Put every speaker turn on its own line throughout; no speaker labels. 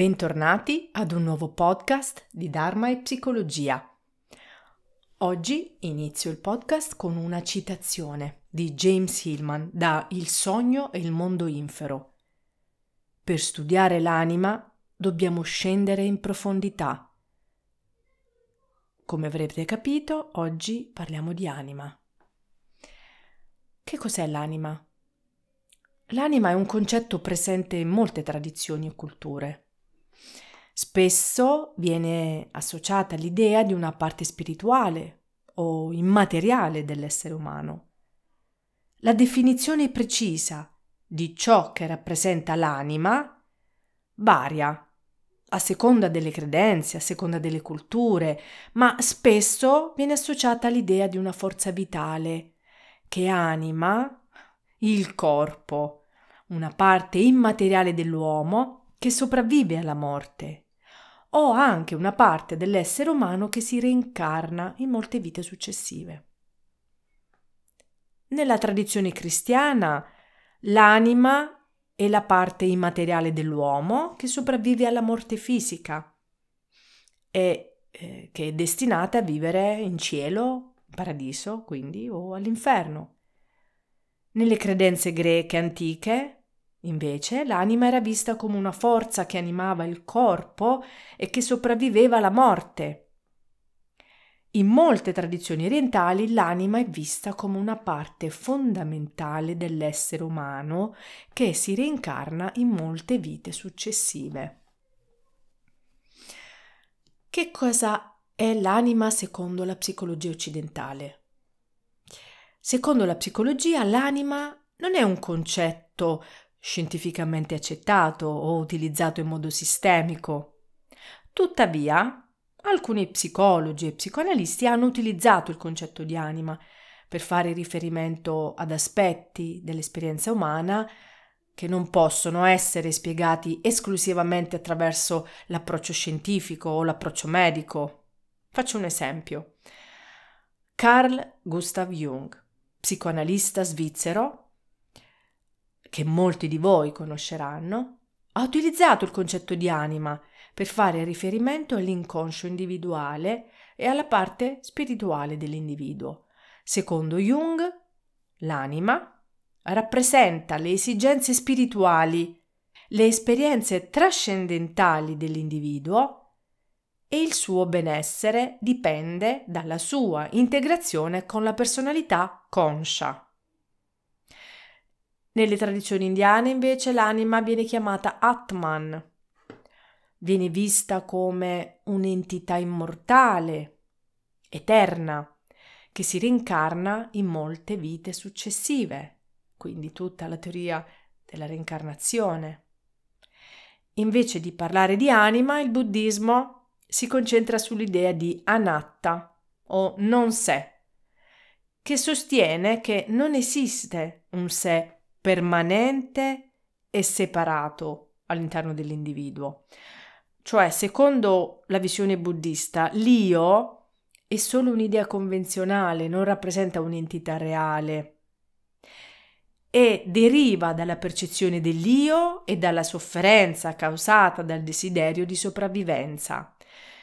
Bentornati ad un nuovo podcast di Dharma e Psicologia. Oggi inizio il podcast con una citazione di James Hillman da Il sogno e il mondo infero. Per studiare l'anima dobbiamo scendere in profondità. Come avrete capito, oggi parliamo di anima. Che cos'è l'anima? L'anima è un concetto presente in molte tradizioni e culture. Spesso viene associata l'idea di una parte spirituale o immateriale dell'essere umano. La definizione precisa di ciò che rappresenta l'anima varia a seconda delle credenze, a seconda delle culture, ma spesso viene associata all'idea di una forza vitale che anima il corpo, una parte immateriale dell'uomo che sopravvive alla morte o anche una parte dell'essere umano che si reincarna in molte vite successive. Nella tradizione cristiana l'anima è la parte immateriale dell'uomo che sopravvive alla morte fisica e eh, che è destinata a vivere in cielo, paradiso, quindi, o all'inferno. Nelle credenze greche antiche Invece l'anima era vista come una forza che animava il corpo e che sopravviveva alla morte. In molte tradizioni orientali l'anima è vista come una parte fondamentale dell'essere umano che si reincarna in molte vite successive. Che cosa è l'anima secondo la psicologia occidentale? Secondo la psicologia l'anima non è un concetto scientificamente accettato o utilizzato in modo sistemico. Tuttavia, alcuni psicologi e psicoanalisti hanno utilizzato il concetto di anima per fare riferimento ad aspetti dell'esperienza umana che non possono essere spiegati esclusivamente attraverso l'approccio scientifico o l'approccio medico. Faccio un esempio. Carl Gustav Jung, psicoanalista svizzero, che molti di voi conosceranno, ha utilizzato il concetto di anima per fare riferimento all'inconscio individuale e alla parte spirituale dell'individuo. Secondo Jung, l'anima rappresenta le esigenze spirituali, le esperienze trascendentali dell'individuo e il suo benessere dipende dalla sua integrazione con la personalità conscia. Nelle tradizioni indiane invece l'anima viene chiamata Atman, viene vista come un'entità immortale, eterna, che si rincarna in molte vite successive, quindi tutta la teoria della reincarnazione. Invece di parlare di anima, il buddismo si concentra sull'idea di anatta o non sé, che sostiene che non esiste un sé permanente e separato all'interno dell'individuo. Cioè, secondo la visione buddista, l'io è solo un'idea convenzionale, non rappresenta un'entità reale e deriva dalla percezione dell'io e dalla sofferenza causata dal desiderio di sopravvivenza.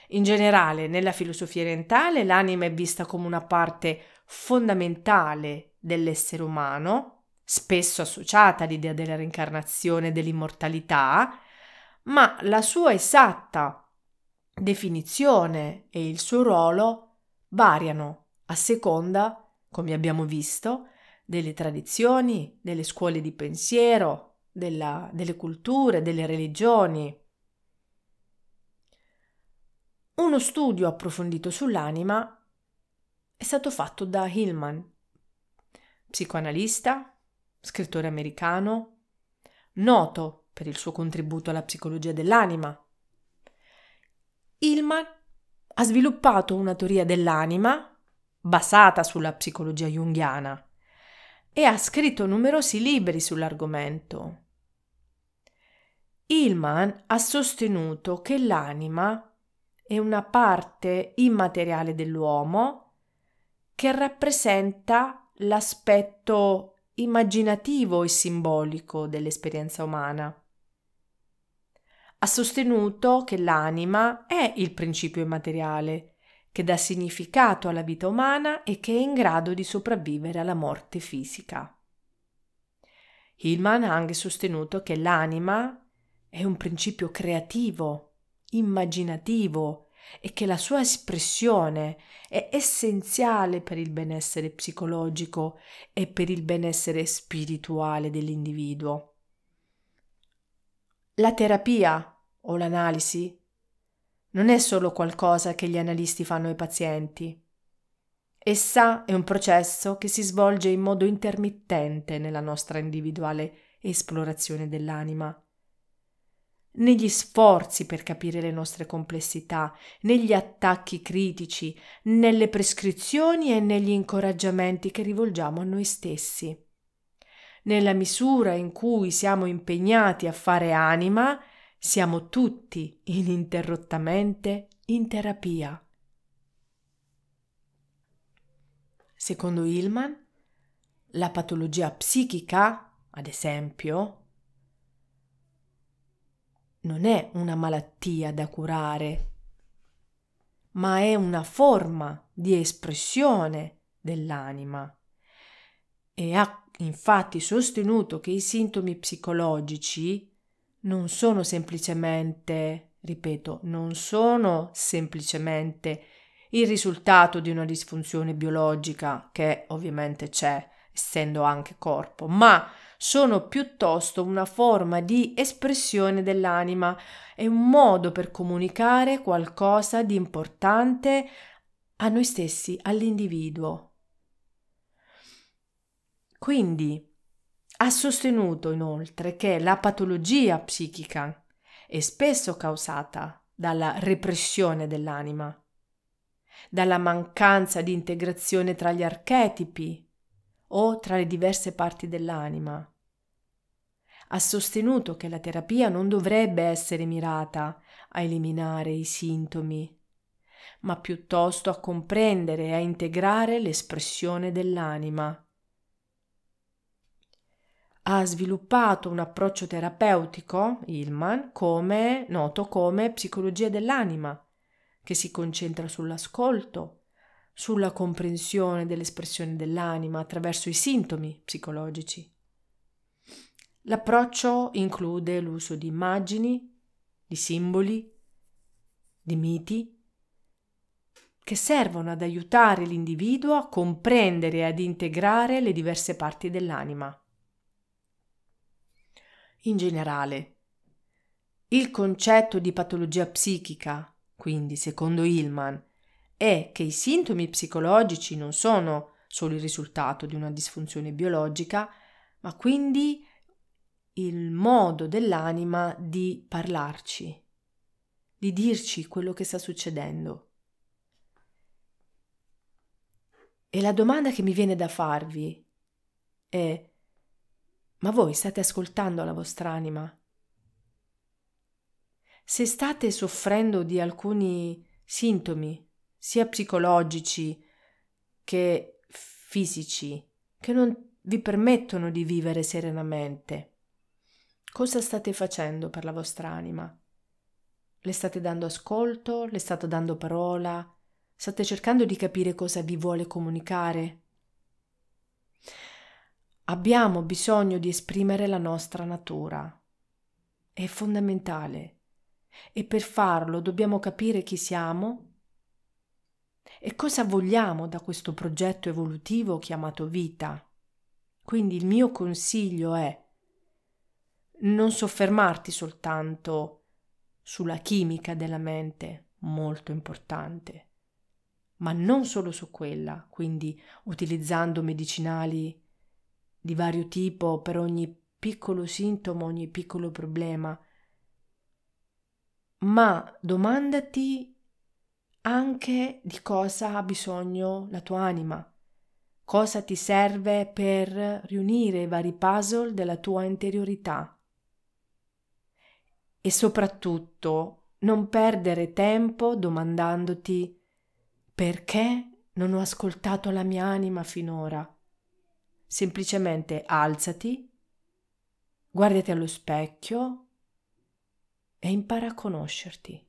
In generale, nella filosofia orientale, l'anima è vista come una parte fondamentale dell'essere umano spesso associata all'idea della reincarnazione e dell'immortalità, ma la sua esatta definizione e il suo ruolo variano a seconda, come abbiamo visto, delle tradizioni, delle scuole di pensiero, della, delle culture, delle religioni. Uno studio approfondito sull'anima è stato fatto da Hillman, psicoanalista, scrittore americano, noto per il suo contributo alla psicologia dell'anima. Hillman ha sviluppato una teoria dell'anima basata sulla psicologia junghiana e ha scritto numerosi libri sull'argomento. Hillman ha sostenuto che l'anima è una parte immateriale dell'uomo che rappresenta l'aspetto immaginativo e simbolico dell'esperienza umana. ha sostenuto che l'anima è il principio immateriale, che dà significato alla vita umana e che è in grado di sopravvivere alla morte fisica. Hillman ha anche sostenuto che l'anima è un principio creativo, immaginativo e che la sua espressione è essenziale per il benessere psicologico e per il benessere spirituale dell'individuo. La terapia o l'analisi non è solo qualcosa che gli analisti fanno ai pazienti. Essa è un processo che si svolge in modo intermittente nella nostra individuale esplorazione dell'anima. Negli sforzi per capire le nostre complessità, negli attacchi critici, nelle prescrizioni e negli incoraggiamenti che rivolgiamo a noi stessi. Nella misura in cui siamo impegnati a fare anima, siamo tutti ininterrottamente in terapia. Secondo Hillman, la patologia psichica, ad esempio, non è una malattia da curare, ma è una forma di espressione dell'anima. E ha infatti sostenuto che i sintomi psicologici non sono semplicemente, ripeto, non sono semplicemente il risultato di una disfunzione biologica che ovviamente c'è, essendo anche corpo, ma sono piuttosto una forma di espressione dell'anima e un modo per comunicare qualcosa di importante a noi stessi, all'individuo. Quindi ha sostenuto inoltre che la patologia psichica è spesso causata dalla repressione dell'anima, dalla mancanza di integrazione tra gli archetipi o tra le diverse parti dell'anima. Ha sostenuto che la terapia non dovrebbe essere mirata a eliminare i sintomi, ma piuttosto a comprendere e a integrare l'espressione dell'anima ha sviluppato un approccio terapeutico, Hillman, come, noto come psicologia dell'anima, che si concentra sull'ascolto, sulla comprensione dell'espressione dell'anima attraverso i sintomi psicologici. L'approccio include l'uso di immagini, di simboli, di miti, che servono ad aiutare l'individuo a comprendere e ad integrare le diverse parti dell'anima in generale. Il concetto di patologia psichica, quindi secondo Hillman, è che i sintomi psicologici non sono solo il risultato di una disfunzione biologica, ma quindi il modo dell'anima di parlarci, di dirci quello che sta succedendo. E la domanda che mi viene da farvi è ma voi state ascoltando la vostra anima? Se state soffrendo di alcuni sintomi, sia psicologici che fisici, che non vi permettono di vivere serenamente, cosa state facendo per la vostra anima? Le state dando ascolto? Le state dando parola? State cercando di capire cosa vi vuole comunicare? Abbiamo bisogno di esprimere la nostra natura. È fondamentale. E per farlo dobbiamo capire chi siamo e cosa vogliamo da questo progetto evolutivo chiamato vita. Quindi il mio consiglio è non soffermarti soltanto sulla chimica della mente, molto importante, ma non solo su quella, quindi utilizzando medicinali di vario tipo per ogni piccolo sintomo, ogni piccolo problema. Ma domandati anche di cosa ha bisogno la tua anima, cosa ti serve per riunire i vari puzzle della tua interiorità. E soprattutto non perdere tempo domandandoti perché non ho ascoltato la mia anima finora semplicemente alzati, guardati allo specchio e impara a conoscerti.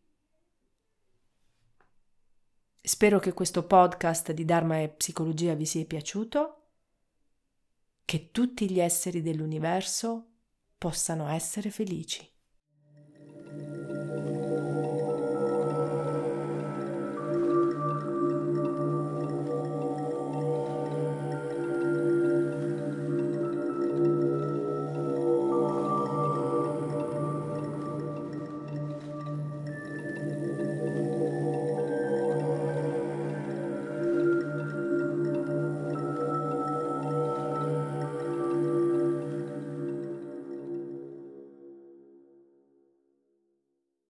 Spero che questo podcast di Dharma e Psicologia vi sia piaciuto, che tutti gli esseri dell'universo possano essere felici.